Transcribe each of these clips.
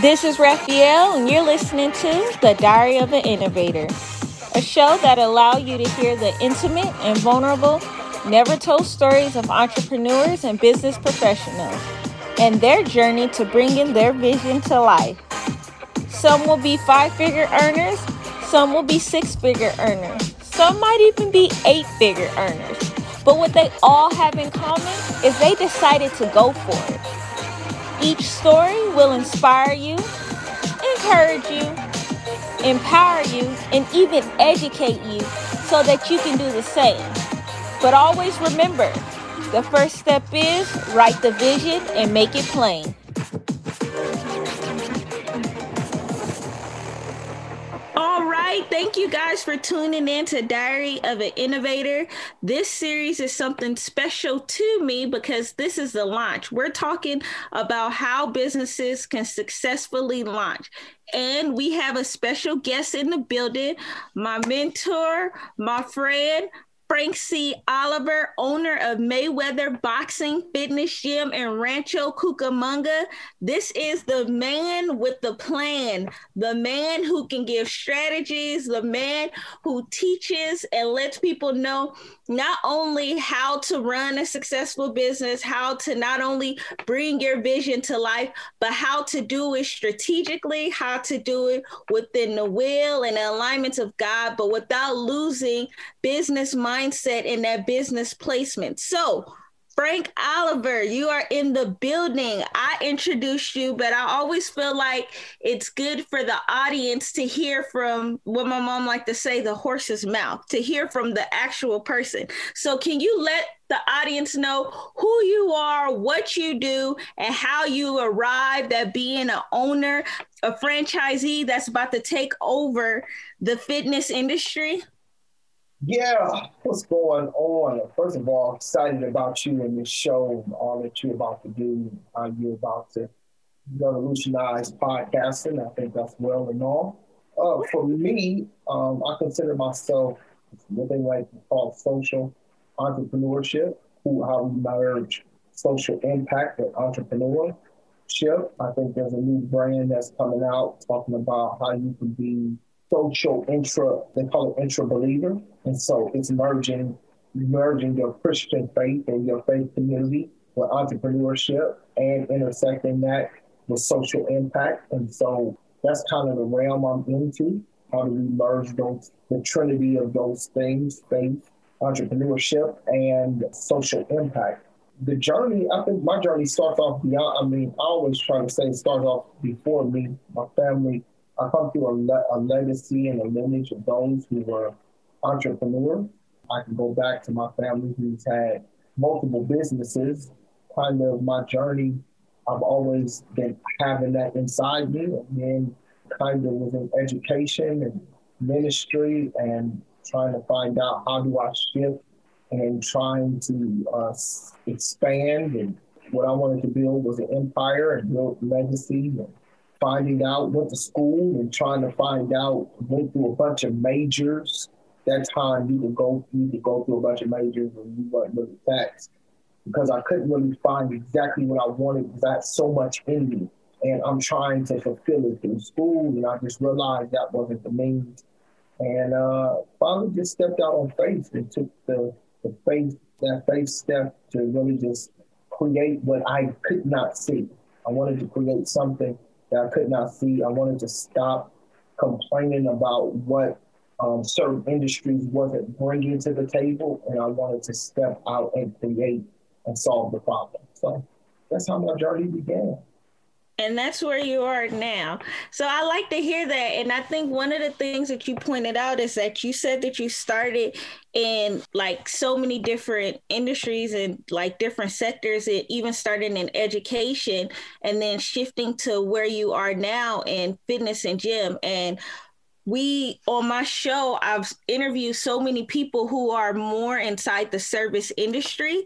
This is Raphael, and you're listening to The Diary of an Innovator, a show that allows you to hear the intimate and vulnerable, never told stories of entrepreneurs and business professionals and their journey to bringing their vision to life. Some will be five figure earners, some will be six figure earners, some might even be eight figure earners. But what they all have in common is they decided to go for it. Each story will inspire you, encourage you, empower you, and even educate you so that you can do the same. But always remember the first step is write the vision and make it plain. Right. Thank you guys for tuning in to Diary of an Innovator. This series is something special to me because this is the launch. We're talking about how businesses can successfully launch. And we have a special guest in the building, my mentor, my friend, Frank C. Oliver, owner of Mayweather Boxing Fitness Gym in Rancho Cucamonga. This is the man with the plan, the man who can give strategies, the man who teaches and lets people know not only how to run a successful business, how to not only bring your vision to life, but how to do it strategically, how to do it within the will and the alignments of God, but without losing business mindset and that business placement. So, Frank Oliver, you are in the building. I introduced you, but I always feel like it's good for the audience to hear from what my mom liked to say, the horse's mouth, to hear from the actual person. So, can you let the audience know who you are, what you do, and how you arrived at being an owner, a franchisee that's about to take over the fitness industry? Yeah, what's going on? First of all, excited about you and your show, and all that you're about to do, how you're about to revolutionize podcasting. I think that's well and all. Uh, for me, um, I consider myself they like to call social entrepreneurship, who, how we merge social impact with entrepreneurship. I think there's a new brand that's coming out talking about how you can be social intra, they call it intra believer. And so it's merging, merging your Christian faith and your faith community with entrepreneurship and intersecting that with social impact. And so that's kind of the realm I'm into. How do we merge those, the trinity of those things, faith, entrepreneurship, and social impact? The journey, I think my journey starts off beyond, I mean, I always try to say it starts off before me. My family I come through a, a legacy and a lineage of those who were entrepreneurs. I can go back to my family who's had multiple businesses. Kind of my journey, I've always been having that inside me, and then kind of within education and ministry and trying to find out how do I shift and trying to uh, expand. And what I wanted to build was an empire and build legacy and finding out, went to school and trying to find out, went through a bunch of majors. That time you could go you could go through a bunch of majors and you weren't really taxed because I couldn't really find exactly what I wanted because I had so much in me. And I'm trying to fulfill it through school and I just realized that wasn't the means. And uh, finally just stepped out on faith and took the, the faith, that faith step to really just create what I could not see. I wanted to create something that I could not see. I wanted to stop complaining about what um, certain industries wasn't bringing to the table, and I wanted to step out and create and solve the problem. So that's how my journey began and that's where you are now. So I like to hear that. And I think one of the things that you pointed out is that you said that you started in like so many different industries and like different sectors, and even starting in education and then shifting to where you are now in fitness and gym. And we on my show, I've interviewed so many people who are more inside the service industry.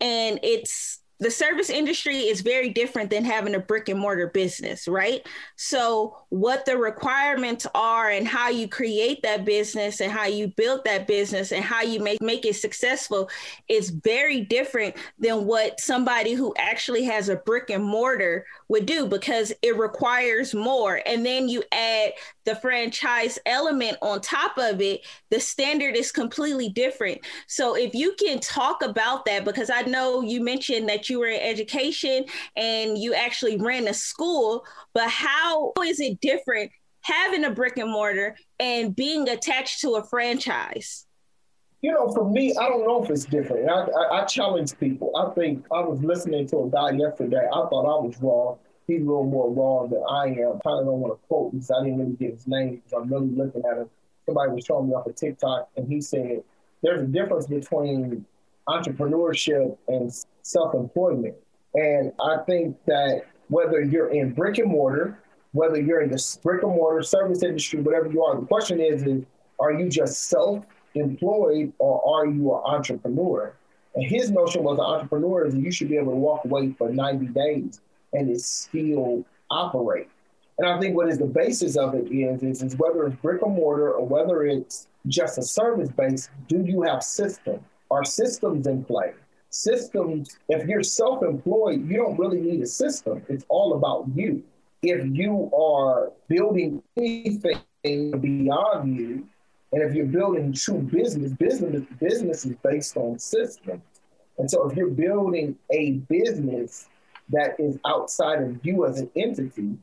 And it's the service industry is very different than having a brick and mortar business, right? So, what the requirements are and how you create that business and how you build that business and how you make, make it successful is very different than what somebody who actually has a brick and mortar would do because it requires more. And then you add the franchise element on top of it, the standard is completely different. So, if you can talk about that, because I know you mentioned that you were in education and you actually ran a school, but how is it different having a brick and mortar and being attached to a franchise? You know, for me, I don't know if it's different. I, I, I, challenge people. I think I was listening to a guy yesterday. I thought I was wrong. He's a little more wrong than I am. I don't want to quote because I didn't really get his name because I'm really looking at him. Somebody was showing me off of TikTok, and he said there's a difference between entrepreneurship and self-employment. And I think that whether you're in brick and mortar, whether you're in the brick and mortar service industry, whatever you are, the question is, is are you just self-employed or are you an entrepreneur? And his notion was an entrepreneur is you should be able to walk away for 90 days and it still operate. And I think what is the basis of it is, is, is whether it's brick and mortar or whether it's just a service base, do you have systems? Are systems in play? Systems, if you're self employed, you don't really need a system. It's all about you. If you are building anything beyond you, and if you're building true business, business business is based on systems. And so if you're building a business that is outside of you as an entity,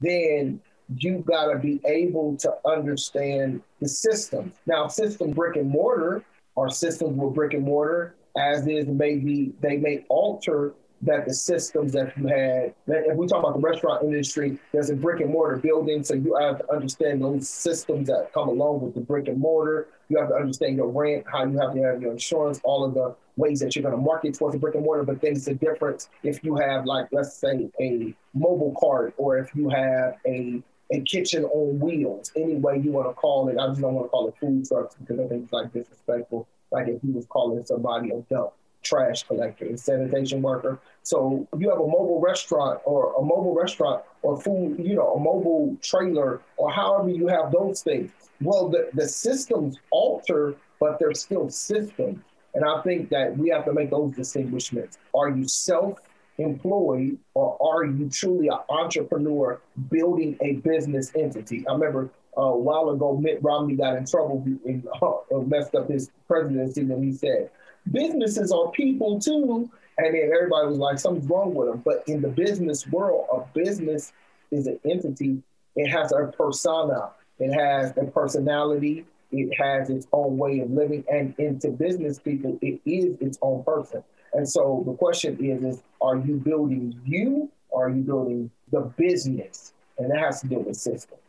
then you got to be able to understand the systems. Now, system brick and mortar or systems with brick and mortar, as is maybe they may alter that the systems that you had, if we talk about the restaurant industry, there's a brick and mortar building. So you have to understand those systems that come along with the brick and mortar. You have to understand your rent, how you have to have your insurance, all of the ways that you're going to market towards the brick and mortar. But then it's a difference if you have, like, let's say, a mobile cart or if you have a a kitchen on wheels, any way you want to call it. I just don't want to call it food trucks because I think it's like disrespectful. Like if you was calling somebody a dump trash collector, sanitation worker. So you have a mobile restaurant or a mobile restaurant or food, you know, a mobile trailer or however you have those things. Well, the, the systems alter, but they're still systems. And I think that we have to make those distinguishments. Are you self employed or are you truly an entrepreneur building a business entity? I remember uh, a while ago, Mitt Romney got in trouble and uh, messed up his presidency when he said, businesses are people too. And then everybody was like, something's wrong with them. But in the business world, a business is an entity. It has a persona. It has a personality. It has its own way of living. And into business people, it is its own person. And so the question is, is are you building you or are you building the business? And that has to do with systems.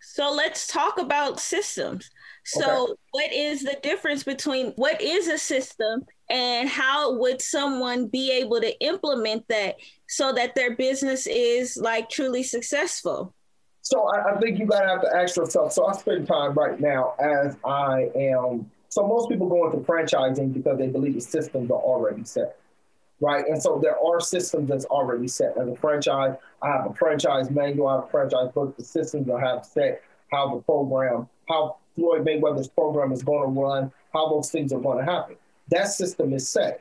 So let's talk about systems. So, okay. what is the difference between what is a system and how would someone be able to implement that so that their business is like truly successful? So, I, I think you got to have to ask yourself. So, I spend time right now as I am. So, most people go into franchising because they believe the systems are already set right? And so there are systems that's already set. As a franchise, I have a franchise manual, I have a franchise book, the systems I have set, how the program, how Floyd Mayweather's program is going to run, how those things are going to happen. That system is set.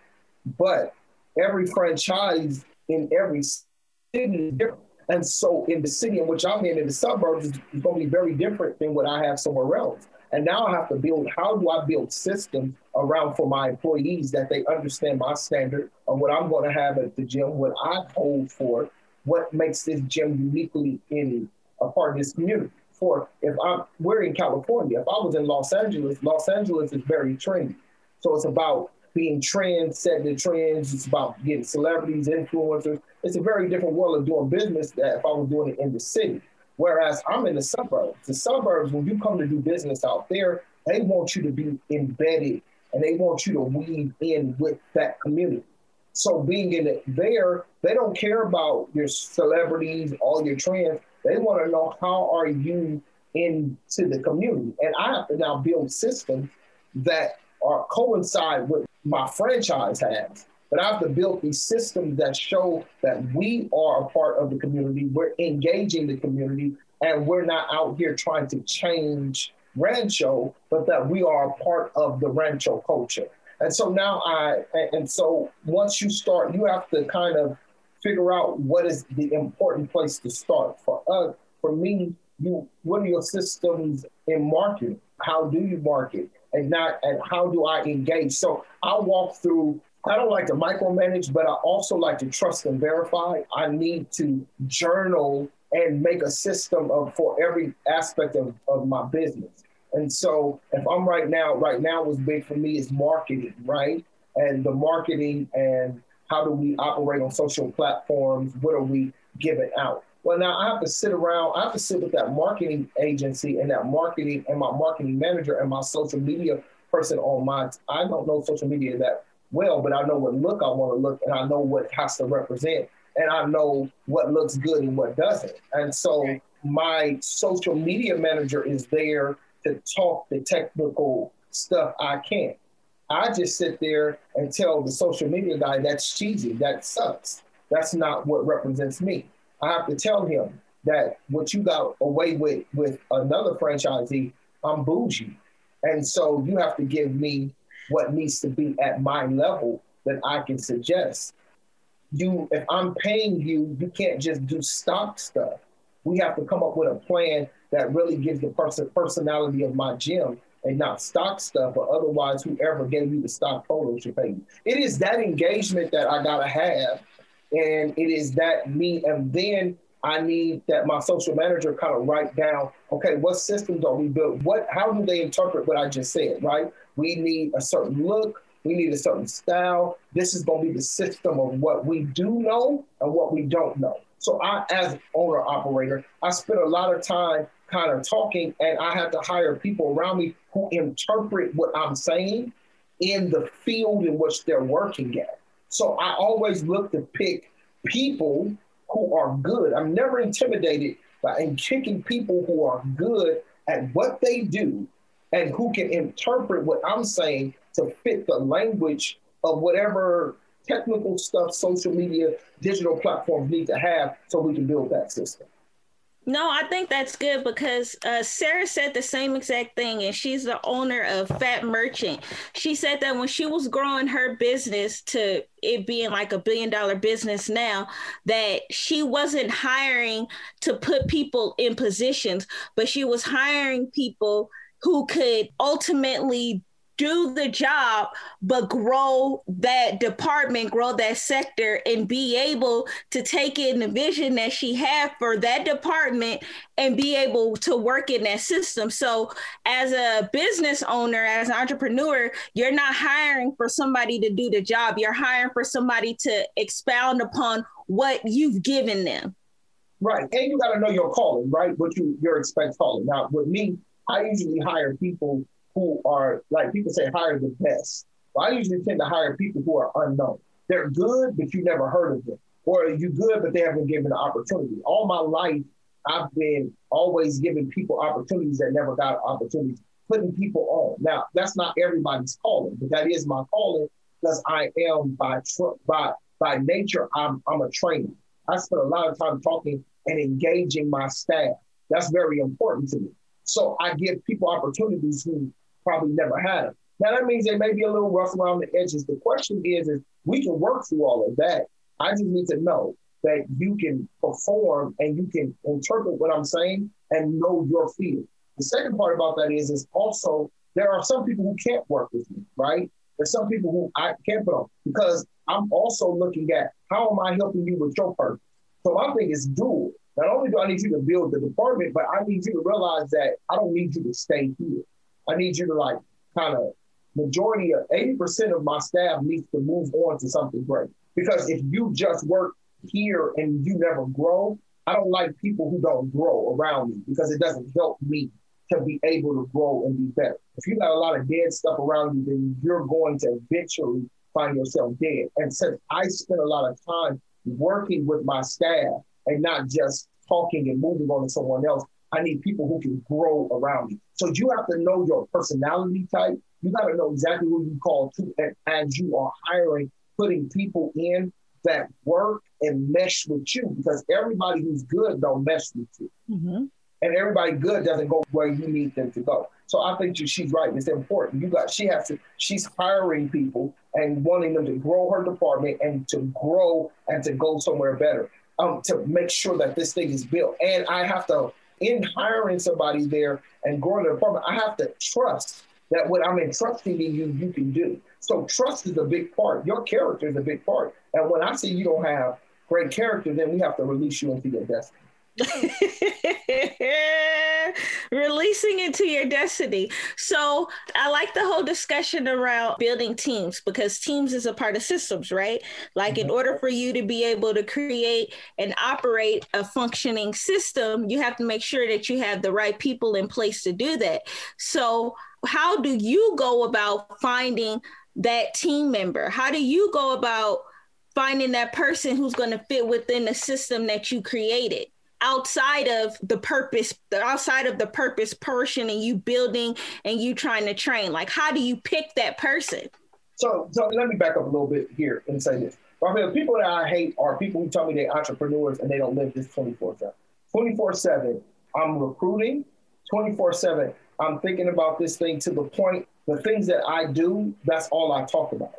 But every franchise in every city is different. And so in the city in which I'm in, in the suburbs, is going to be very different than what I have somewhere else. And now I have to build, how do I build systems around for my employees that they understand my standard of what I'm going to have at the gym, what I hold for, what makes this gym uniquely in a part of this community. For if I'm, we're in California, if I was in Los Angeles, Los Angeles is very trendy. So it's about being trend, setting the trends. It's about getting celebrities, influencers. It's a very different world of doing business that if I was doing it in the city. Whereas I'm in the suburbs. The suburbs, when you come to do business out there, they want you to be embedded and they want you to weave in with that community. So being in it there, they don't care about your celebrities, all your trends. They want to know how are you into the community. And I have to now build systems that are coincide with my franchise has. but I have to build these systems that show that we are a part of the community, we're engaging the community, and we're not out here trying to change Rancho, but that we are a part of the Rancho culture. And so now I, and so once you start, you have to kind of figure out what is the important place to start. For us, for me, you what are your systems in marketing? How do you market? And not and how do I engage? So I'll walk through I don't like to micromanage, but I also like to trust and verify. I need to journal and make a system of for every aspect of, of my business. And so if I'm right now, right now what's big for me is marketing, right? And the marketing and how do we operate on social platforms? What are we giving out? Well, now I have to sit around, I have to sit with that marketing agency and that marketing and my marketing manager and my social media person on my, I don't know social media that well, but I know what look I want to look and I know what has to represent and I know what looks good and what doesn't. And so my social media manager is there to talk the technical stuff I can't. I just sit there and tell the social media guy that's cheesy, that sucks. That's not what represents me. I have to tell him that what you got away with with another franchisee, I'm bougie. And so you have to give me what needs to be at my level that I can suggest. You, if I'm paying you, you can't just do stock stuff. We have to come up with a plan that really gives the person personality of my gym and not stock stuff, or otherwise whoever gave you the stock photo should pay you. It is that engagement that I gotta have, and it is that me, and then I need that my social manager kind of write down, okay, what systems are we built? What how do they interpret what I just said, right? We need a certain look, we need a certain style. This is gonna be the system of what we do know and what we don't know. So I, as owner operator, I spend a lot of time kind of talking, and I have to hire people around me who interpret what I'm saying in the field in which they're working at. So I always look to pick people who are good. I'm never intimidated by and kicking people who are good at what they do and who can interpret what I'm saying to fit the language of whatever technical stuff social media, digital platforms need to have so we can build that system. No, I think that's good because uh, Sarah said the same exact thing, and she's the owner of Fattmerchant. She said that when she was growing her business to it being like a billion dollar business now, that she wasn't hiring to put people in positions, but she was hiring people who could ultimately do the job, but grow that department, grow that sector, and be able to take in the vision that she had for that department and be able to work in that system. So, as a business owner, as an entrepreneur, you're not hiring for somebody to do the job, you're hiring for somebody to expound upon what you've given them. Right. And you got to know your calling, right? What you your expect calling. Now, with me, I usually hire people who are like people say hire the best. Well, I usually tend to hire people who are unknown. They're good, but you never heard of them, or you good, but they haven't given an opportunity. All my life, I've been always giving people opportunities that never got opportunities, putting people on. Now, that's not everybody's calling, but that is my calling because I am by by by nature, I'm I'm a trainer. I spend a lot of time talking and engaging my staff. That's very important to me. So I give people opportunities who probably never had them. Now that means they may be a little rough around the edges. The question is, is we can work through all of that. I just need to know that you can perform and you can interpret what I'm saying and know your field. The second part about that is, is also there are some people who can't work with me, right? There's some people who I can't put on because I'm also looking at how am I helping you with your purpose. So my thing is dual. Not only do I need you to build the department, but I need you to realize that I don't need you to stay here. I need you to like kind of majority of 80% of my staff needs to move on to something great. Because if you just work here and you never grow, I don't like people who don't grow around me because it doesn't help me to be able to grow and be better. If you got a lot of dead stuff around you, then you're going to eventually find yourself dead. And since I spend a lot of time working with my staff and not just talking and moving on to someone else, I need people who can grow around me. So you have to know your personality type. You got to know exactly who you call to and as you are hiring putting people in that work and mesh with you because everybody who's good don't mesh with you. Mm-hmm. And everybody good doesn't go where you need them to go. So I think she's right. It's important. You got she has to. She's hiring people and wanting them to grow her department and to grow and to go somewhere better. Um, to make sure that this thing is built. And I have to, in hiring somebody there and growing the department, I have to trust that what I'm entrusting in you, you can do. So trust is a big part. Your character is a big part. And when I say you don't have great character, then we have to release you into your destiny. Releasing into your destiny. So I like the whole discussion around building teams because teams is a part of systems, right? Like mm-hmm. in order for you to be able to create and operate a functioning system, you have to make sure that you have the right people in place to do that. So how do you go about finding that team member? How do you go about finding that person who's going to fit within the system that you created? Outside of the purpose outside of the purpose portion and you building and you trying to train. Like how do you pick that person? So so let me back up a little bit here and say this. The people that i hate are people who tell me they're entrepreneurs and they don't live this 24 7 24 7 i'm recruiting. 24 7 i'm thinking about this thing to the point the things that i do that's all i talk about.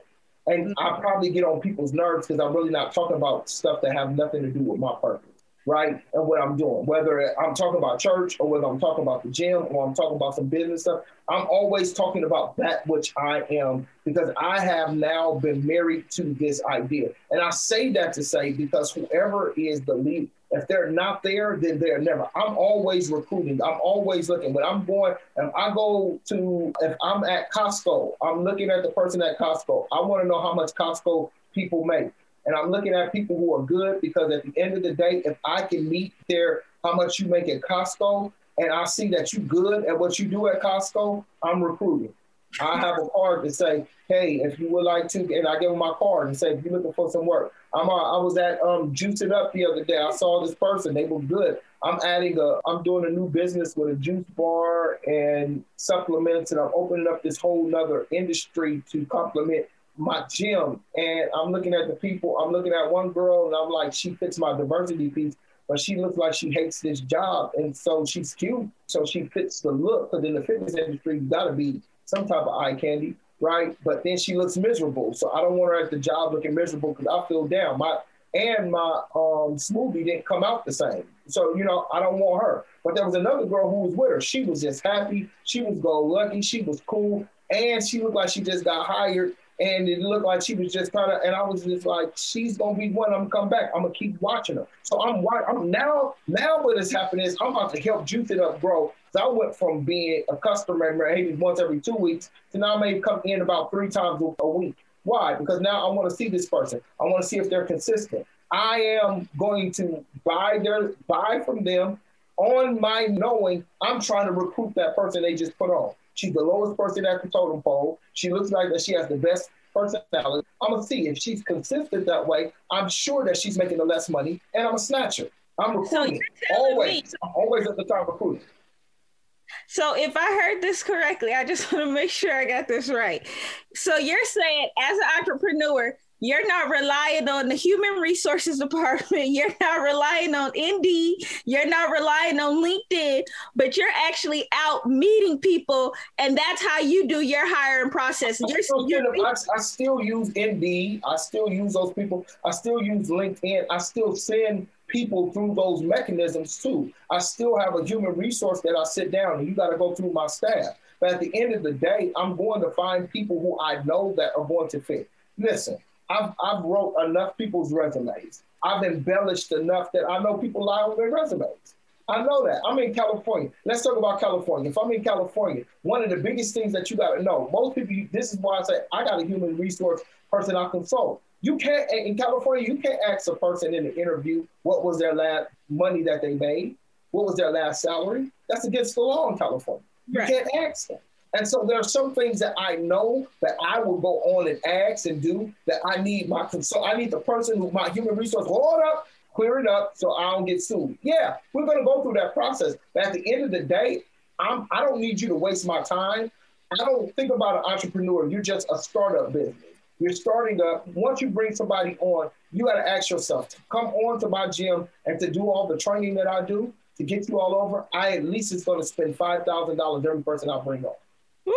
And mm-hmm. I probably get on people's nerves because I'm really not talking about stuff that have nothing to do with my purpose right? And what I'm doing, whether I'm talking about church or whether I'm talking about the gym or I'm talking about some business stuff, I'm always talking about that which I am because I have now been married to this idea. And I say that to say because whoever is the lead, if they're not there, then they're never. I'm always recruiting. I'm always looking. When I'm going, if I go to, if I'm at Costco, I'm looking at the person at Costco. I want to know how much Costco people make. And I'm looking at people who are good because at the end of the day, if I can meet their how much you make at Costco, and I see that you're good at what you do at Costco, I'm recruiting. I have a card to say, hey, if you would like to, and I give them my card and say, if you're looking for some work. I'm uh, I was at um, Juice It Up the other day. I saw this person. They were good. I'm adding a, I'm doing a new business with a juice bar and supplements, and I'm opening up this whole other industry to complement my gym and I'm looking at the people. I'm looking at one girl and I'm like, she fits my diversity piece, but she looks like she hates this job. And so she's cute. So she fits the look. Because in the fitness industry, you got to be some type of eye candy, right? But then she looks miserable. So I don't want her at the job looking miserable because I feel down. My and my um, smoothie didn't come out the same. So, you know, I don't want her. But there was another girl who was with her. She was just happy. She was go lucky. She was cool. And she looked like she just got hired and it looked like she was just kind of, and I was just like, she's gonna be one. I'm gonna come back. I'm gonna keep watching her. So I'm, I'm now, now what is happening is I'm about to help juice it up, bro. So I went from being a customer maybe once every two weeks to now I may come in about three times a week. Why? Because now I want to see this person. I want to see if they're consistent. I am going to buy their buy from them on my knowing I'm trying to recruit that person they just put on. She's the lowest person at the totem pole. She looks like that she has the best personality. I'm gonna see if she's consistent that way. I'm sure that she's making the less money, and I'm a snatcher. I'm recruiting so always. I'm always at the top recruiting. So if I heard this correctly, I just want to make sure I got this right. So you're saying as an entrepreneur, you're not relying on the human resources department. You're not relying on Indeed. You're not relying on LinkedIn, but you're actually out meeting people, and that's how you do your hiring process. I still, I, I still use Indeed. I still use those people. I still use LinkedIn. I still send people through those mechanisms too. I still have a human resource that I sit down and you got to go through my staff. But at the end of the day, I'm going to find people who I know that are going to fit. Listen, I've, I've wrote enough people's resumes. I've embellished enough that I know people lie on their resumes. I know that. I'm in California. Let's talk about California. If I'm in California, one of the biggest things that you got to know, most people, this is why I say I got a human resource person I consult. You can't, in California, you can't ask a person in an interview what was their last money that they made, what was their last salary. That's against the law in California. You right. can't ask them. And so there are some things that I know that I will go on and ask and do that I need my consult. I need the person who my human resource hold up, clear it up so I don't get sued. Yeah, we're gonna go through that process. But at the end of the day, I'm I don't need you to waste my time. I don't think about an entrepreneur. You're just a startup business. You're starting up. Once you bring somebody on, you got to ask yourself to come on to my gym and to do all the training that I do to get you all over. I at least is going to spend five thousand dollars every person I bring on. Woo.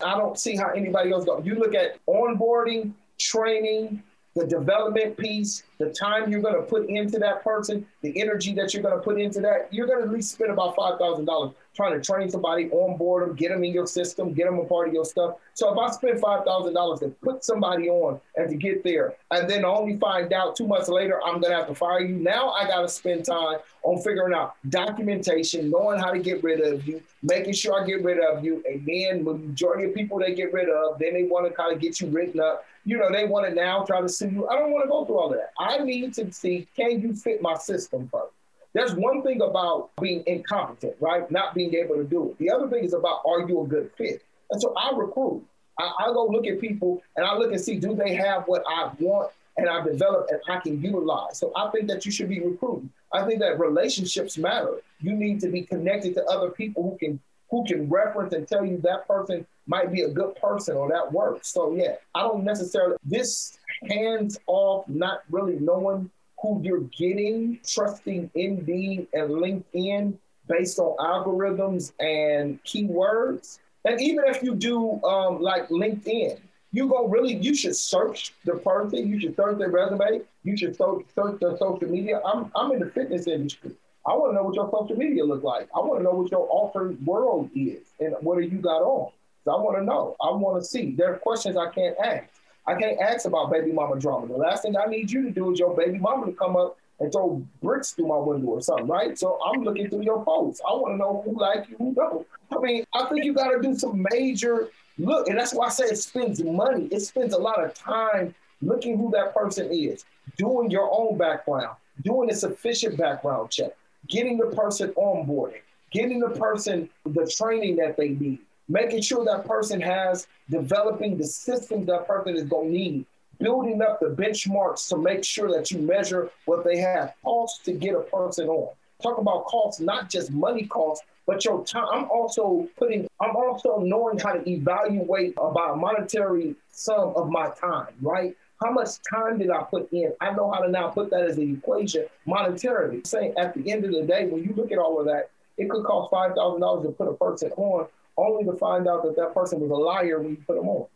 I don't see how anybody else go. You look at onboarding, training, the development piece, the time you're going to put into that person, the energy that you're going to put into that, you're going to at least spend about $5,000 trying to train somebody, onboard them, get them in your system, get them a part of your stuff. So if I spend $5,000 to put somebody on and to get there, and then only find out two months later, I'm to have to fire you, now I got to spend time on figuring out documentation, knowing how to get rid of you, making sure I get rid of you. And then the majority of people they get rid of, then they want to kind of get you written up. You know, they want to now try to sue you. I don't want to go through all of that. I need to see, can you fit my system first? There's one thing about being incompetent, right? Not being able to do it. The other thing is about are you a good fit? And so I recruit. I, I go look at people and I look and see do they have what I want and I develop and I can utilize. So I think that you should be recruiting. I think that relationships matter. You need to be connected to other people who can who can reference and tell you that person might be a good person or that works. So yeah, I don't necessarily this hands off, not really knowing who you're getting, trusting Indeed and LinkedIn based on algorithms and keywords. And even if you do um, like LinkedIn, you go really, you should search the person, you should search their resume, you should search, search their social media. I'm, I'm in the fitness industry. I want to know what your social media look like. I want to know what your altered world is and what have you got on. So I want to know. I want to see. There are questions I can't ask. I can't ask about baby mama drama. The last thing I need you to do is your baby mama to come up and throw bricks through my window or something, right? So I'm looking through your posts. I want to know who like you, who don't. I mean, I think you got to do some major look, and that's why I say it spends money. It spends a lot of time looking who that person is, doing your own background, doing a sufficient background check, getting the person onboarded, getting the person the training that they need, making sure that person has developing the systems that person is going to need, building up the benchmarks to make sure that you measure what they have costs to get a person on. Talk about costs, not just money costs, but your time. I'm also putting, I'm also knowing how to evaluate about a monetary sum of my time, right? How much time did I put in? I know how to now put that as an equation monetarily. Saying at the end of the day, when you look at all of that, it could cost five thousand dollars to put a person on, only to find out that that person was a liar when you put them on.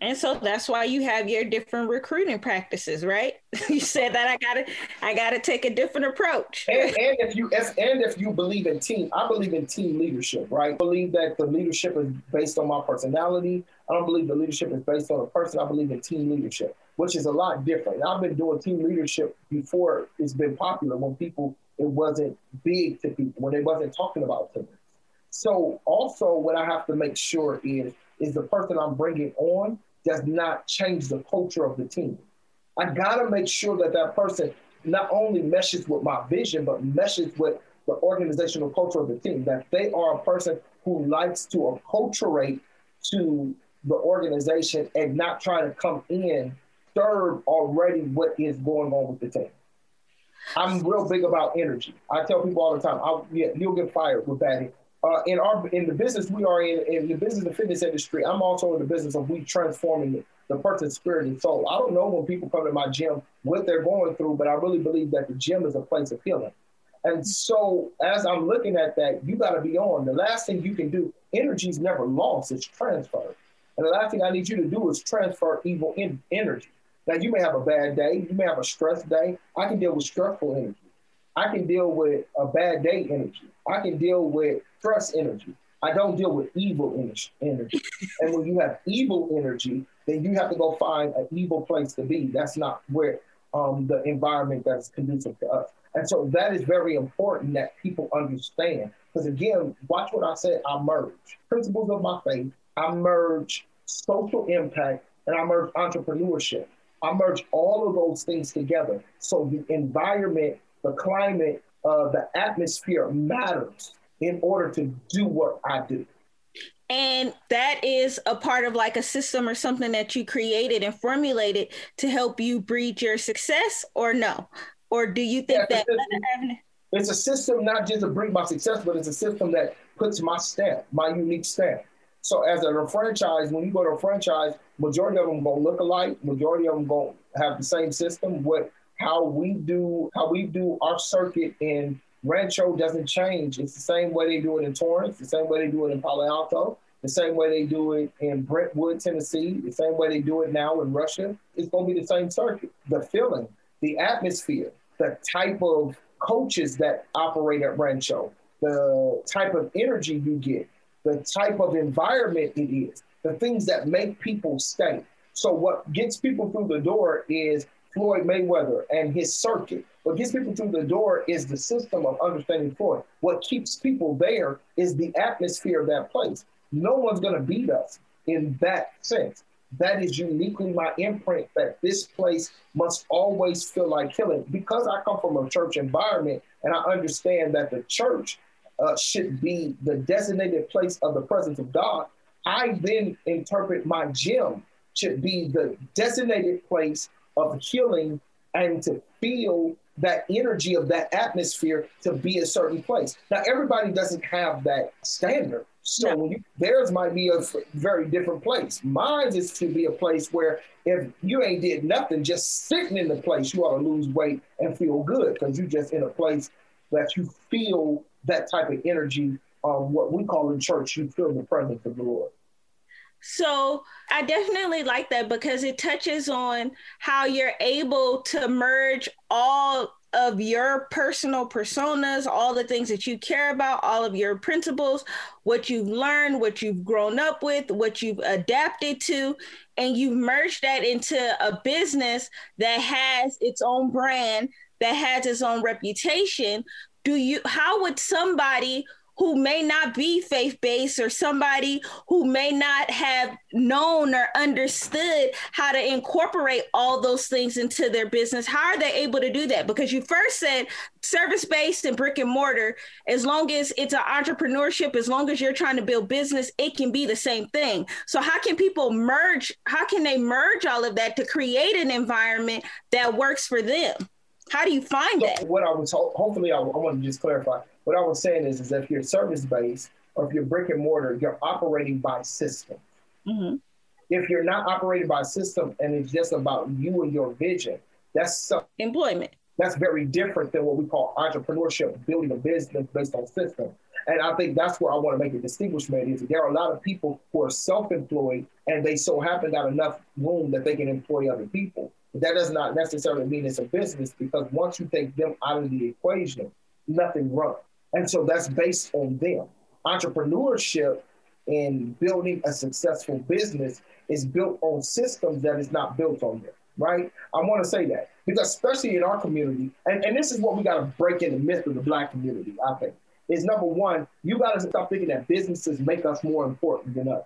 And so that's why you have your different recruiting practices, right? you said that I gotta I gotta take a different approach. and, and, if you and if you believe in team, I believe in team leadership, right? I believe that the leadership is based on my personality. I don't believe the leadership is based on a person. I believe in team leadership, which is a lot different. I've been doing team leadership before it's been popular when people it wasn't big to people, when they wasn't talking about teams. So also what I have to make sure is is the person I'm bringing on does not change the culture of the team. I gotta make sure that that person not only meshes with my vision, but meshes with the organizational culture of the team. That they are a person who likes to acculturate to the organization and not trying to come in serve already what is going on with the team. I'm real big about energy. I tell people all the time, I'll, yeah, you'll get fired with bad uh, in our in the business we are in, in the business of fitness industry, I'm also in the business of we transforming it, the person's spirit and soul. I don't know when people come to my gym what they're going through, but I really believe that the gym is a place of healing. And so as I'm looking at that, you got to be on. The last thing you can do, energy is never lost, it's transferred. And the last thing I need you to do is transfer evil in- energy. Now, you may have a bad day, you may have a stress day. I can deal with stressful energy. I can deal with a bad day energy. I can deal with stress energy. I don't deal with evil energy. and when you have evil energy, then you have to go find an evil place to be. That's not where um, the environment that's conducive to us. And so that is very important that people understand. Because again, watch what I said. I merge principles of my faith. I merge social impact, and I merge entrepreneurship. I merge all of those things together. So the environment, the climate, uh, the atmosphere matters in order to do what I do. And that is a part of like a system or something that you created and formulated to help you breed your success, or no? Or do you think yeah, that? It's a system not just to bring my success, but it's a system that puts my stamp, my unique stamp. So as a franchise, when you go to a franchise, Majority of them gonna look alike. Majority of them gonna have the same system. What how we do how we do our circuit in Rancho doesn't change. It's the same way they do it in Torrance, the same way they do it in Palo Alto, the same way they do it in Brentwood, Tennessee, the same way they do it now in Russia. It's going to be the same circuit. The feeling, the atmosphere, the type of coaches that operate at Rancho, the type of energy you get, the type of environment it is, the things that make people stay. So, what gets people through the door is Floyd Mayweather and his circuit. What gets people through the door is the system of understanding Floyd. What keeps people there is the atmosphere of that place. No one's going to beat us in that sense. That is uniquely my imprint that this place must always feel like killing. Because I come from a church environment and I understand that the church uh, should be the designated place of the presence of God, I then interpret my gym should be the designated place of healing and to feel that energy of that atmosphere to be a certain place. Now, everybody doesn't have that standard. So no. you, theirs might be a very different place. Mine is to be a place where if you ain't did nothing, just sitting in the place, you ought to lose weight and feel good because you just in a place that you feel that type of energy. Um, what we call in church, you feel the presence of the Lord. So I definitely like that because it touches on how you're able to merge all of your personal personas, all the things that you care about, all of your principles, what you've learned, what you've grown up with, what you've adapted to, and you've merged that into a business that has its own brand, that has its own reputation. Do you how would somebody who may not be faith based or somebody who may not have known or understood how to incorporate all those things into their business how are they able to do that? Because you first said service based and brick and mortar. As long as it's an entrepreneurship as long as you're trying to build business it can be the same thing. So how can people merge how can they merge all of that to create an environment that works for them? How do you find so that? what i was hopefully I, I want to just clarify what I was saying is, is if you're service based or if you're brick and mortar, you're operating by system. Mm-hmm. If you're not operating by system and it's just about you and your vision, that's employment. That's very different than what we call entrepreneurship, building a business based on system. And I think that's where I want to make a distinguishment is there are a lot of people who are self-employed and they so happen got enough room that they can employ other people. But that does not necessarily mean it's a business because once you take them out of the equation, nothing runs. And so that's based on them. Entrepreneurship and building a successful business is built on systems that is not built on them, right? I want to say that because, especially in our community, and, and this is what we got to break in the myth of the Black community, I think, is number one, you got to stop thinking that businesses make us more important than us.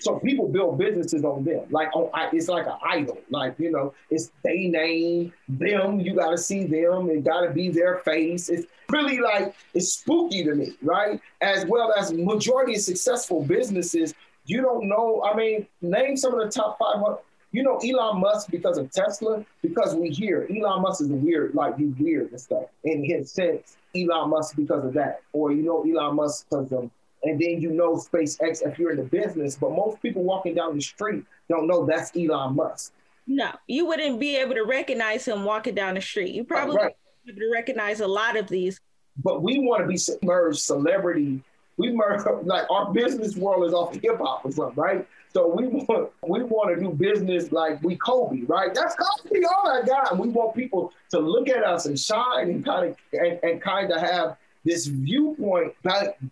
So people build businesses on them, like on it's like an idol. Like you know, it's they name them. You got to see them. It got to be their face. It's really like it's spooky to me, right? As well as majority of successful businesses, you don't know. I mean, name some of the top five. Uh, you know Elon Musk because of Tesla, because we hear Elon Musk is weird, like he's weird and stuff. In his sense, Elon Musk because of that, or you know Elon Musk because of and then you know SpaceX if you're in the business. But most people walking down the street don't know that's Elon Musk. No, you wouldn't be able to recognize him walking down the street. You probably right. be able to recognize a lot of these. But we want to be submerged celebrity. We merge like our business world is off hip hop or something, right? So we want we want to do business like we Kobe, right? That's Kobe, oh all I got. And we want people to look at us and shine and kind of and, and kind of have this viewpoint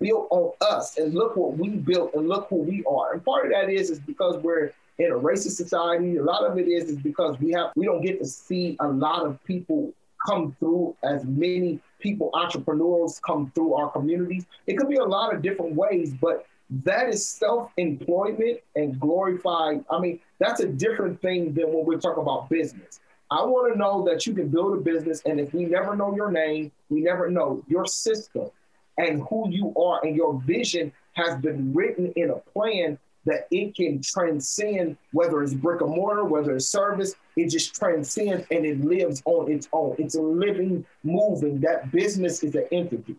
built on us and look what we built and look who we are. And part of that is is because we're in a racist society. A lot of it is is because we have we don't get to see a lot of people come through as many people entrepreneurs come through our communities. It could be a lot of different ways, but that is self-employment and glorified. I mean, that's a different thing than when we're talking about business. I want to know that you can build a business, and if we never know your name, we never know your system and who you are, and your vision has been written in a plan that it can transcend whether it's brick and mortar, whether it's service, it just transcends and it lives on its own. It's a living, moving. That business is an entity.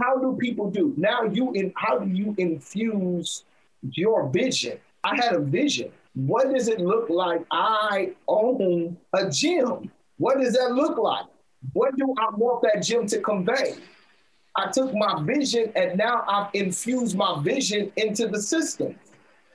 How do people do? Now you in how do you infuse your vision? I had a vision what does it look like I own a gym? What does that look like? What do I want that gym to convey? I took my vision and now I've infused my vision into the system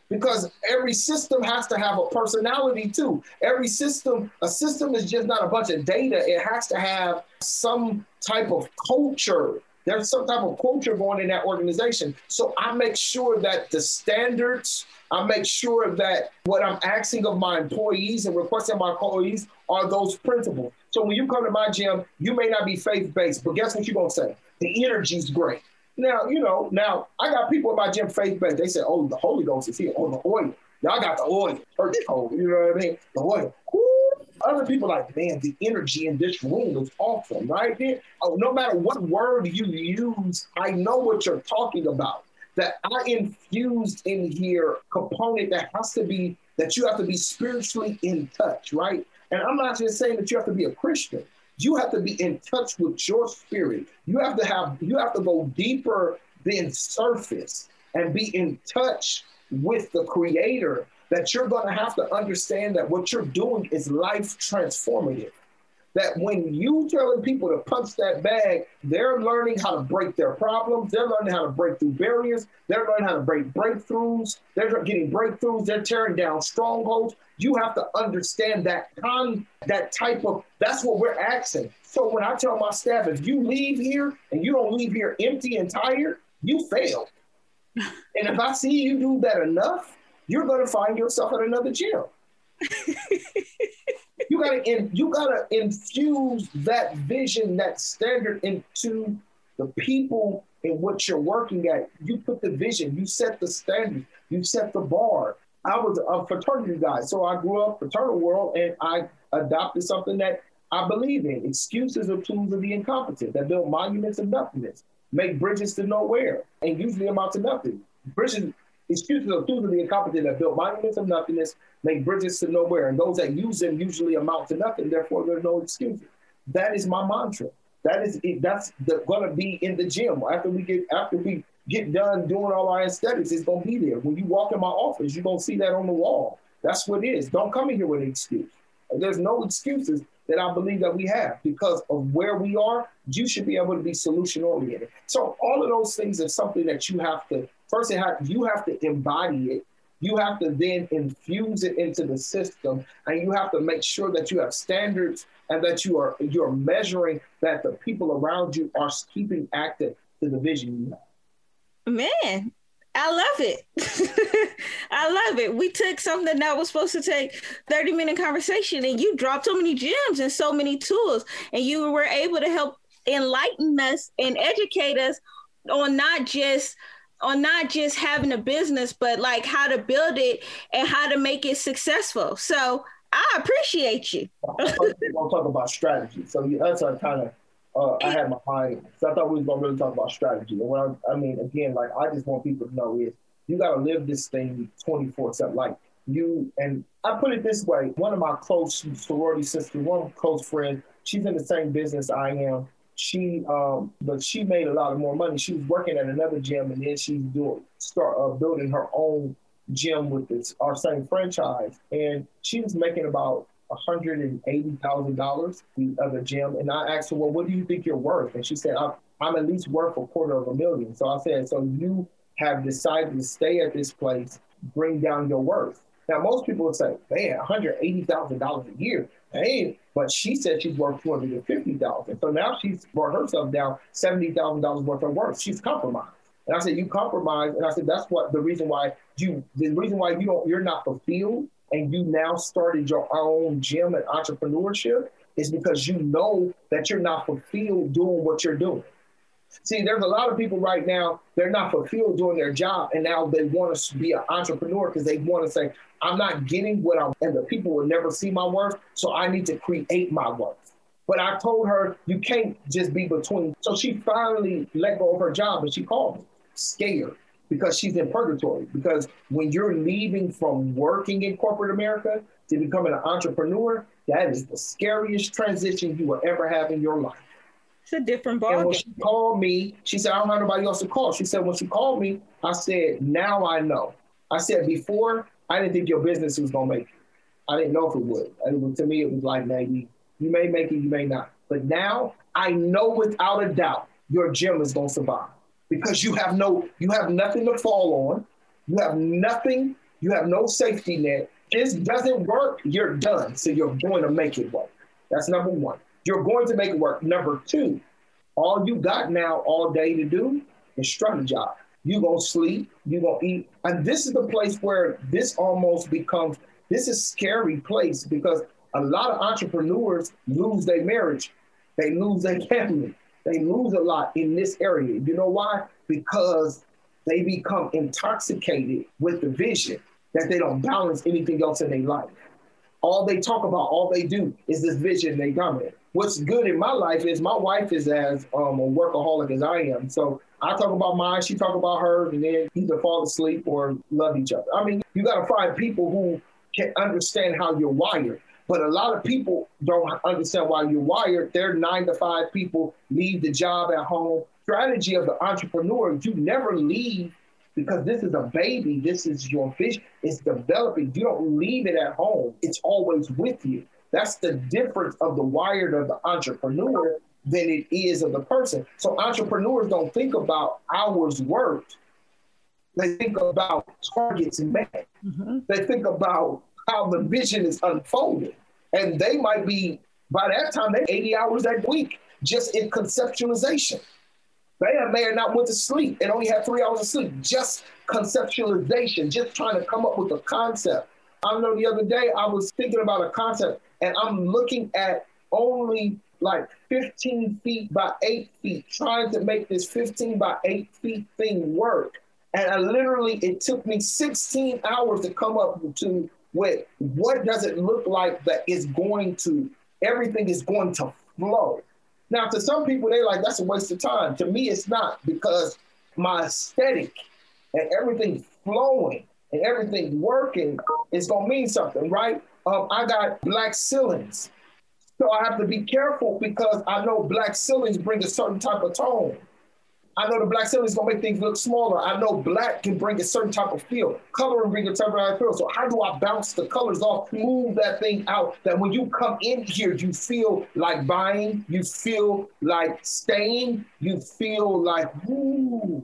because every system has to have a personality too. Every system, a system is just not a bunch of data, it has to have some type of culture. There's some type of culture going in that organization. So I make sure that the standards, I make sure that what I'm asking of my employees and requesting my employees are those principles. So when you come to my gym, you may not be faith based, but guess what you're going to say? The energy's great. Now, you know, now I got people in my gym faith based. They say, oh, the Holy Ghost is here. Oh, the oil. Y'all got the oil. Church code. You know what I mean? The oil. Other people like, man, the energy in this room is awesome, right? Oh, no matter what word you use, I know what you're talking about. That I infused in here component that has to be that you have to be spiritually in touch, right? And I'm not just saying that you have to be a Christian. You have to be in touch with your spirit. You have to have you have to go deeper than surface and be in touch with the creator that you're going to have to understand that what you're doing is life transformative that when you telling people to punch that bag, they're learning how to break their problems. They're learning how to break through barriers. They're learning how to break breakthroughs. They're getting breakthroughs. They're tearing down strongholds. You have to understand that con, that type of. That's what we're asking. So when I tell my staff, if you leave here and you don't leave here empty and tired, you failed. and if I see you do that enough, you're going to find yourself at another gym. you gotta in, you gotta infuse that vision, that standard into the people in what you're working at. You put the vision, you set the standard, you set the bar. I was a fraternity guy, so I grew up fraternal world, and I adopted something that I believe in. Excuses are tools of the incompetent that build monuments of nothingness, make bridges to nowhere, and usually amount to nothing. Bridges Excuses are of the incompetent that build monuments of nothingness, make bridges to nowhere, and those that use them usually amount to nothing. Therefore, there's no excuses. That is my mantra. That is. That's going to be in the gym after we get after we get done doing all our aesthetics. It's going to be there. When you walk in my office, you're going to see that on the wall. That's what it is. Don't come in here with an excuse. There's no excuses that I believe that we have because of where we are. You should be able to be solution oriented. So all of those things are something that you have to first you have to embody it you have to then infuse it into the system and you have to make sure that you have standards and that you are you're measuring that the people around you are keeping active to the vision man I love it. I love it. We took something that was supposed to take 30 minute conversation and you dropped so many gems and so many tools and you were able to help enlighten us and educate us on not just on not just having a business, but like how to build it and how to make it successful. So I appreciate you. we're gonna talk about strategy. So that's a kind of uh, I had my mind. So I thought we was gonna really talk about strategy. And what I, I mean, again, like I just want people to know is you gotta live this thing 24 seven. Like you and I put it this way: one of my close sorority sisters, one close friend, she's in the same business I am she um but she made a lot of more money. She was working at another gym and then she's doing start uh, building her own gym with this our same franchise. And she was making about $180,000 the other gym. And I asked her well what do you think you're worth? And she said I'm, I'm at least worth a quarter of a million. So I said so you have decided to stay at this place bring down your worth. Now most people would say man $180,000 a year. Hey but she said she's worth two hundred and fifty thousand. So now she's brought herself down seventy thousand dollars worth of work. She's compromised. And I said, you compromise. And I said, that's what the reason why you the reason why you don't you're not fulfilled and you now started your own gym and entrepreneurship is because you know that you're not fulfilled doing what you're doing. See, there's a lot of people right now, they're not fulfilled doing their job, and now they want to be an entrepreneur because they want to say, I'm not getting what I'm, and the people will never see my worth, so I need to create my worth. But I told her, you can't just be between. So she finally let go of her job and she called me, scared because she's in purgatory. Because when you're leaving from working in corporate America to becoming an entrepreneur, that is the scariest transition you will ever have in your life. It's a different ball. And when she called me, she said, I don't have nobody else to call. She said, when she called me, I said, now I know. I said, before I didn't think your business was gonna make it. I didn't know if it would. It was to me, it was like maybe you may make it, you may not. But now I know without a doubt your gym is gonna survive because you have no, you have nothing to fall on. You have nothing. You have no safety net. This doesn't work. You're done. So you're going to make it work. That's number one. You're going to make it work. Number two, all you got now all day to do is strategize. You gonna sleep, you gonna eat. And this is the place where this almost becomes this is scary place because a lot of entrepreneurs lose their marriage, they lose their family, they lose a lot in this area. You know why? Because they become intoxicated with the vision that they don't balance anything else in their life. All they talk about, all they do is this vision they dominate. What's good in my life is my wife is as um, a workaholic as I am. So I talk about mine, she talk about hers, and then either fall asleep or love each other. I mean, you got to find people who can understand how you're wired. But a lot of people don't understand why you're wired. They're nine to five people, leave the job at home. Strategy of the entrepreneur, you never leave because this is a baby. This is your vision. It's developing. You don't leave it at home. It's always with you. That's the difference of the wired of the entrepreneur than it is of the person. So entrepreneurs don't think about hours worked. They think about targets met. Mm-hmm. They think about how the vision is unfolding. And they might be, by that time, they're 80 hours that week just in conceptualization. They may have not went to sleep and only had three hours of sleep, just conceptualization, just trying to come up with a concept. I know the other day I was thinking about a concept and I'm looking at only like 15 feet by eight feet, trying to make this 15 by eight feet thing work. And I literally, it took me 16 hours to come up to with what does it look like that is going to, everything is going to flow. Now, to some people, they're like, that's a waste of time. To me, it's not because my aesthetic and everything flowing and everything working is going to mean something, right? Um, I got black ceilings. So I have to be careful because I know black ceilings bring a certain type of tone. I know the black ceiling is gonna make things look smaller. I know black can bring a certain type of feel. Color and bring a certain type of feel. So how do I bounce the colors off, move that thing out? That when you come in here, you feel like buying, you feel like staying, you feel like, ooh,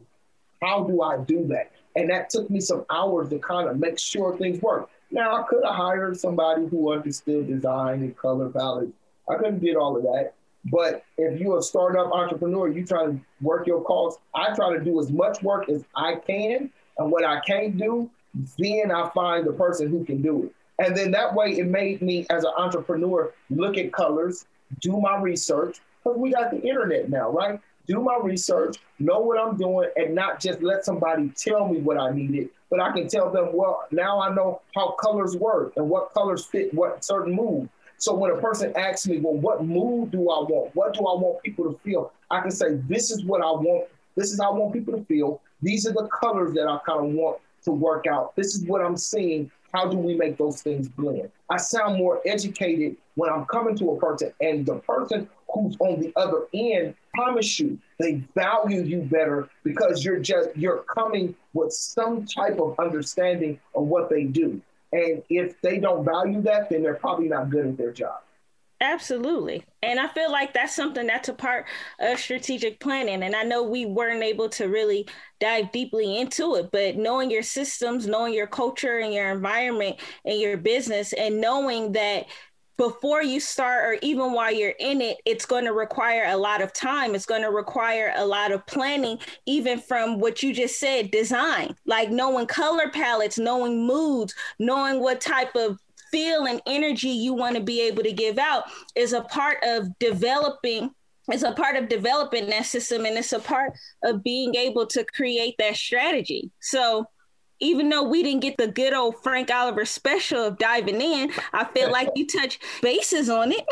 how do I do that? And that took me some hours to kind of make sure things work. Now I could have hired somebody who understood design and color palettes. I couldn't get all of that. But if you're a startup entrepreneur, you try to work your costs. I try to do as much work as I can, and what I can't do, then I find the person who can do it. And then that way, it made me as an entrepreneur look at colors, do my research, because we got the internet now, right? Do my research, know what I'm doing, and not just let somebody tell me what I needed, but I can tell them, well, now I know how colors work and what colors fit what certain mood. So when a person asks me, well, what mood do I want? What do I want people to feel? I can say, this is what I want. This is how I want people to feel. These are the colors that I kind of want to work out. This is what I'm seeing. How do we make those things blend? I sound more educated when I'm coming to a person and the person who's on the other end, promise you, they value you better because you're just, you're coming with some type of understanding of what they do. And if they don't value that, then they're probably not good at their job. Absolutely. And I feel like that's something that's a part of strategic planning. And I know we weren't able to really dive deeply into it, but knowing your systems, knowing your culture and your environment and your business, and knowing that before you start or even while you're in it, it's going to require a lot of time. It's going to require a lot of planning, even from what you just said, design, like knowing color palettes, knowing moods, knowing what type of feel and energy you want to be able to give out is a part of developing it's a part of developing that system and it's a part of being able to create that strategy so even though we didn't get the good old Frank Oliver special of diving in, I feel like you touch bases on it.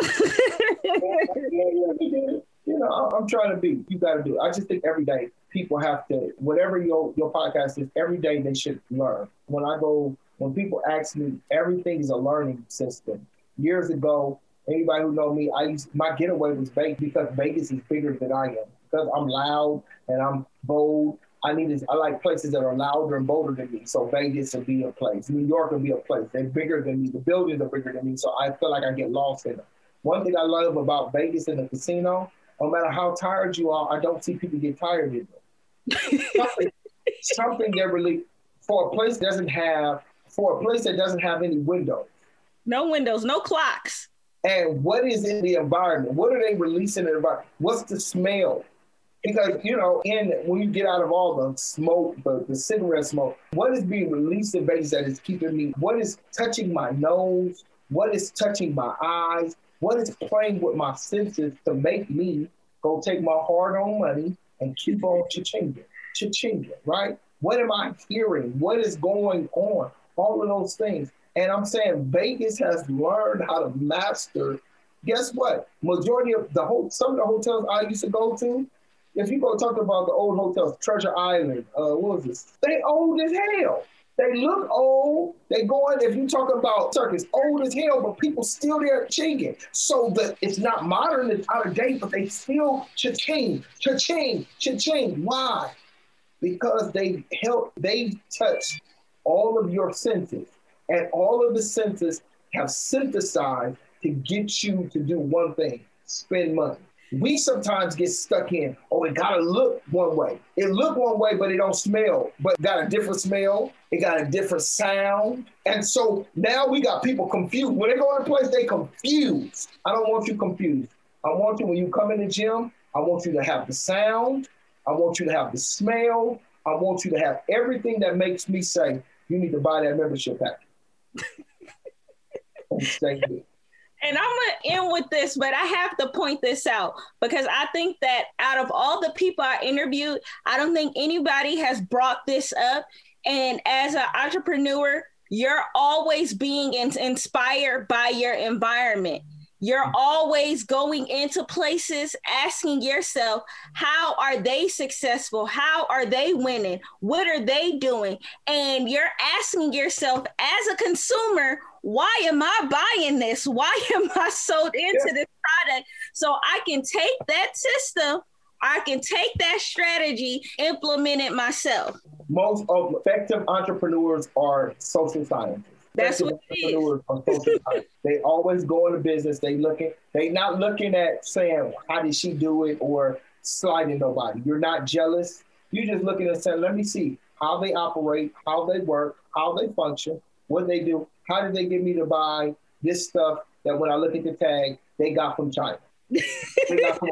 you know, I'm trying to be. You got to do. It. I just think every day people have to, whatever your your podcast is, every day they should learn. When I go, when people ask me, everything is a learning system. Years ago, anybody who know me, I used my getaway was Vegas because Vegas is bigger than I am because I'm loud and I'm bold I need I like places that are louder and bolder than me. So Vegas will be a place. New York will be a place. They're bigger than me. The buildings are bigger than me. So I feel like I get lost in them. One thing I love about Vegas and the casino, no matter how tired you are, I don't see people get tired in them. something, something that really for a place doesn't have for a place that doesn't have any windows. No windows, no clocks. And what is in the environment? What are they releasing in the environment? What's the smell? Because you know, in when you get out of all the smoke, the, the cigarette smoke, what is being released in Vegas that is keeping me? What is touching my nose? What is touching my eyes? What is playing with my senses to make me go take my hard-earned money and keep on cha-chinging, cha-chinging, right? What am I hearing? What is going on? All of those things. And I'm saying Vegas has learned how to master. Guess what? Majority of the whole some of the hotels I used to go to, if you go talk about the old hotels, Treasure Island, uh, what was this? They old as hell. They look old. They going, if you talk about circus, old as hell, but people still there chinging. So that it's not modern, it's out of date, but they still cha-ching, cha-ching, cha-ching. Why? Because they help, they touch all of your senses. And all of the senses have synthesized to get you to do one thing spend money. We sometimes get stuck in, oh, it gotta look one way. It look one way, but it don't smell, but got a different smell. It got a different sound. And so now we got people confused. When they go in a place, they confused. I don't want you confused. I want you, when you come in the gym, I want you to have the sound. I want you to have the smell. I want you to have everything that makes me say, you need to buy that membership package and I'm gonna end with this, but I have to point this out because I think that out of all the people I interviewed, I don't think anybody has brought this up. And as an entrepreneur, you're always being in- inspired by your environment. You're always going into places asking yourself, how are they successful? How are they winning? What are they doing? And you're asking yourself as a consumer, why am I buying this? Why am I sold into yeah. this product? So I can take that system, I can take that strategy, implement it myself. Most of effective entrepreneurs are social scientists. That's what it is. they always go into business. They looking. They not looking at saying how did she do it or sliding nobody. You're not jealous. You're just looking at saying, let me see how they operate, how they work, how they function, what they do. How did they get me to buy this stuff that when I look at the tag, they got from China? got from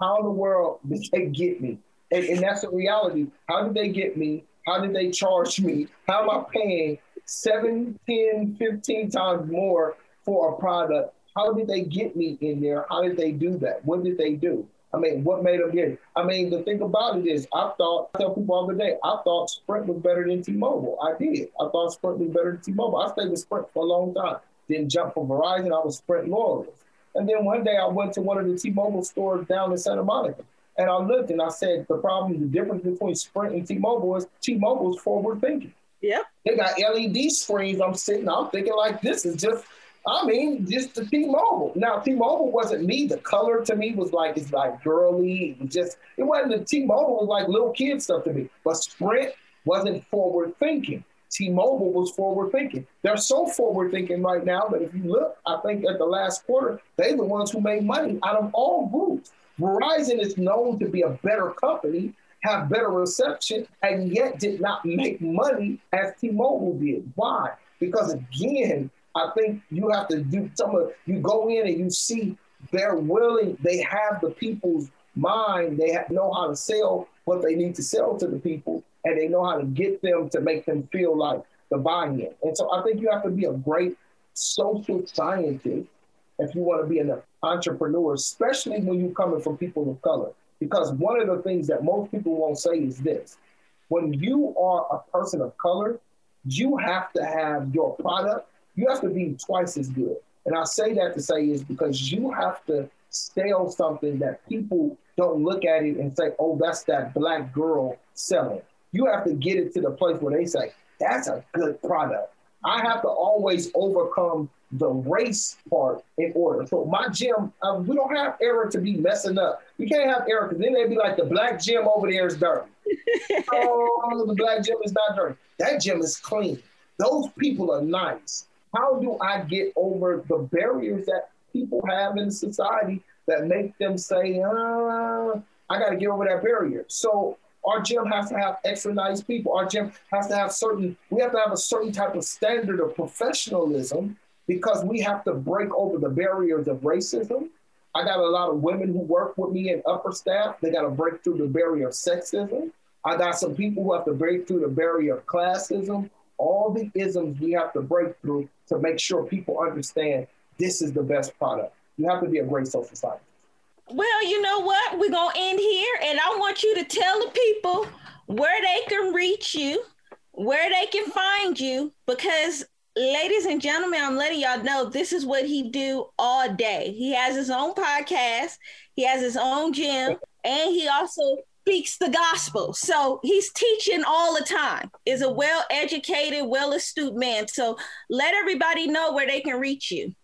how in the world did they get me? And, and that's the reality. How did they get me? How did they charge me? How am I paying 7, 10, 15 times more for a product. How did they get me in there? How did they do that? What did they do? I mean, what made them get it? I mean, the thing about it is, I thought, I tell people all the day, I thought Sprint was better than T Mobile. I did. I thought Sprint was better than T Mobile. I stayed with Sprint for a long time. Didn't jump from Verizon, I was Sprint loyalist. And then one day I went to one of the T Mobile stores down in Santa Monica. And I looked and I said, the problem, the difference between Sprint and T Mobile is T Mobile's forward thinking. Yeah. They got LED screens. I'm sitting, I'm thinking like this is just, I mean, just the T-Mobile. Now, T-Mobile wasn't me. The color to me was like, it's like girly. It was just, it wasn't the T-Mobile was like little kid stuff to me. But Sprint wasn't forward thinking. T-Mobile was forward thinking. They're so forward thinking right now that if you look, I think at the last quarter, they're the ones who made money out of all groups. Verizon is known to be a better company have better reception, and yet did not make money as T-Mobile did. Why? Because again, I think you have to do some of you go in and you see they're willing, they have the people's mind, they have, know how to sell what they need to sell to the people, and they know how to get them to make them feel like the buy-in. And so I think you have to be a great social scientist if you want to be an entrepreneur, especially when you're coming from people of color. Because one of the things that most people won't say is this when you are a person of color, you have to have your product, you have to be twice as good. And I say that to say is because you have to sell something that people don't look at it and say, oh, that's that black girl selling. You have to get it to the place where they say, that's a good product. I have to always overcome the race part in order. So my gym, uh, we don't have error to be messing up. We can't have error because then they'd be like the black gym over there is dirty. oh, the black gym is not dirty. That gym is clean. Those people are nice. How do I get over the barriers that people have in society that make them say, uh, I got to get over that barrier? So our gym has to have extra nice people. Our gym has to have certain, we have to have a certain type of standard of professionalism because we have to break over the barriers of racism. I got a lot of women who work with me in upper staff. They got to break through the barrier of sexism. I got some people who have to break through the barrier of classism. All the isms we have to break through to make sure people understand this is the best product. You have to be a great social scientist. Well, you know what? We're going to end here, and I want you to tell the people where they can reach you, where they can find you, because ladies and gentlemen, I'm letting y'all know this is what he do all day. He has his own podcast, he has his own gym, and he also speaks the gospel. So he's teaching all the time. Is a well-educated, well-astute man. So let everybody know where they can reach you.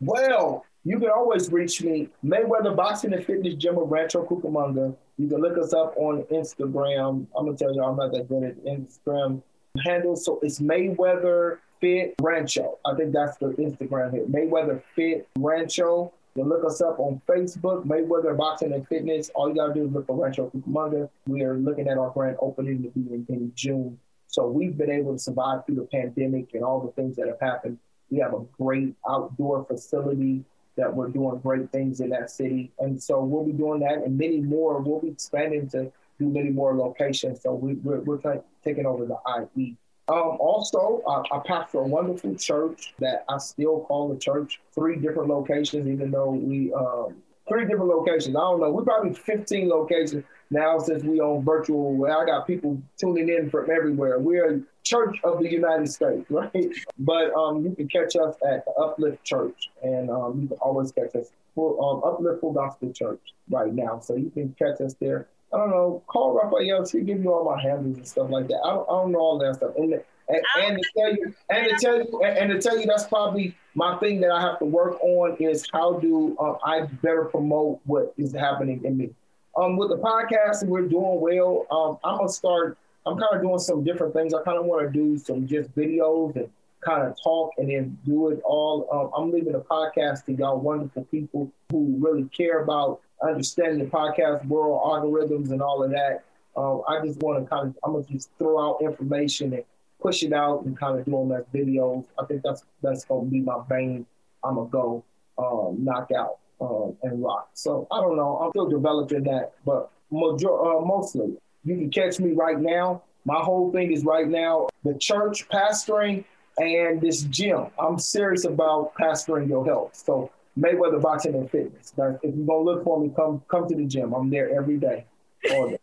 Well, you can always reach me, Mayweather Boxing and Fitness Gym of Rancho Cucamonga. You can look us up on Instagram. I'm gonna tell you, I'm not that good at Instagram handles. So it's Mayweather Fit Rancho. I think that's the Instagram here. Mayweather Fit Rancho. You look us up on Facebook, Mayweather Boxing and Fitness. All you gotta do is look for Rancho Cucamonga. We are looking at our grand opening to be in, in June. So we've been able to survive through the pandemic and all the things that have happened. We have a great outdoor facility that we're doing great things in that city. And so we'll be doing that and many more. We'll be expanding to do many more locations. So we, we're, we're taking over the IE. Um, also, uh, I pastor a wonderful church that I still call a church. Three different locations, even though we um, three different locations. I don't know. We probably 15 locations now since we own virtual. I got people tuning in from everywhere. We're a church of the United States, right? But um, you can catch us at the Uplift Church, and um, you can always catch us for um, Uplift Full Gospel Church right now. So you can catch us there. I don't know. Call Raphael. She'll give you all my handles and stuff like that. I don't, I don't know all that stuff. And, and, and to tell you, and to tell you, and, to tell you, that's probably my thing that I have to work on is how do uh, I better promote what is happening in me. Um, with the podcast, we're doing well. Um, I'm gonna start. I'm kind of doing some different things. I kind of want to do some just videos and kind of talk and then do it all. Um, I'm leaving the podcast to y'all wonderful people who really care about understanding the podcast world, algorithms, and all of that. Um, I just want to kind of, I'm gonna just throw out information and push it out and kind of do them as videos. I think that's that's gonna be my vein. I'm gonna go um, knock out um, and rock. So I don't know. I'm still developing that, but major, uh, mostly you can catch me right now. My whole thing is right now the church pastoring and this gym. I'm serious about pastoring your health. So Mayweather Boxing and Fitness. Now, if you're gonna look for me, come come to the gym. I'm there every day, all day.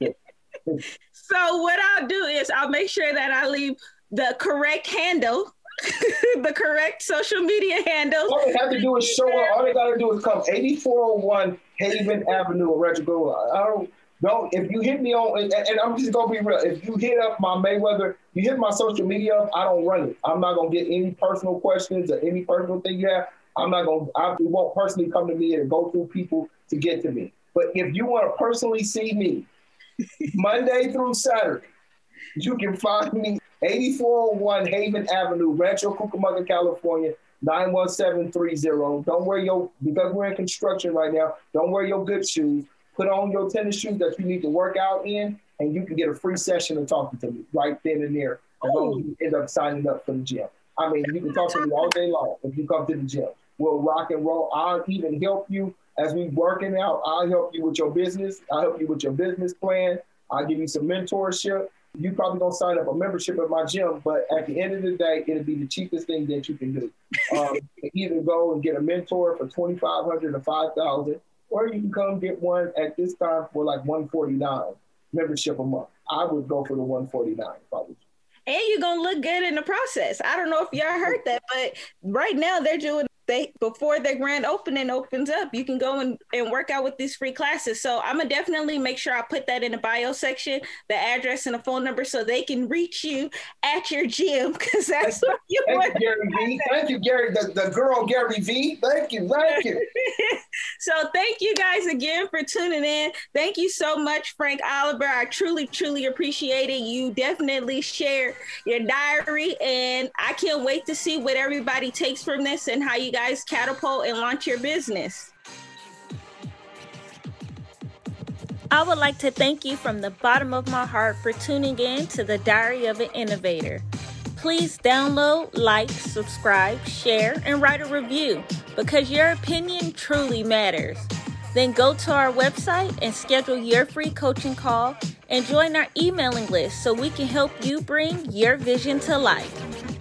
so what I'll do is I'll make sure that I leave the correct handle, the correct social media handle. All they have to do is show up. All they gotta do is come 8401 Haven Avenue, Retro I don't don't if you hit me on and, and, I'm just gonna be real. If you hit up my Mayweather, you hit my social media up, I don't run it. I'm not gonna get any personal questions or any personal thing you have. I'm not gonna. I, it won't personally come to me and go through people to get to me. But if you want to personally see me, Monday through Saturday, you can find me 8401 Haven Avenue, Rancho Cucamonga, California. 91730. Don't wear your, because we're in construction right now, don't wear your good shoes. Put on your tennis shoes that you need to work out in, and you can get a free session of talking to me right then and there. Long as you end up signing up for the gym. I mean, you can talk to me all day long if you come to the gym. We'll rock and roll. I'll even help you as we're working out. I'll help you with your business. I'll help you with your business plan. I'll give you some mentorship. You probably gonna sign up a membership at my gym, but at the end of the day, it'll be the cheapest thing that you can do. Um, either go and get a mentor for twenty five hundred or five thousand, or you can come get one at this time for like one forty nine membership a month. I would go for the one forty nine probably and you're gonna look good in the process. I don't know if y'all heard that, but right now they're doing they before their grand opening opens up, you can go and, and work out with these free classes. So I'm gonna definitely make sure I put that in the bio section, the address and the phone number, so they can reach you at your gym because that's what you Thank want. You, Gary V. Thank you, Gary, the, the girl Gary V. Thank you, thank you. So thank you guys again for tuning in. Thank you so much, Frank Oliver. I truly, truly appreciate it. You definitely share your diary, and I can't wait to see what everybody takes from this and how you guys catapult and launch your business. I would like to thank you from the bottom of my heart for tuning in to the Diary of an Innovator. Please download, like, subscribe, share, and write a review because your opinion truly matters. Then go to our website and schedule your free coaching call and join our emailing list so we can help you bring your vision to life.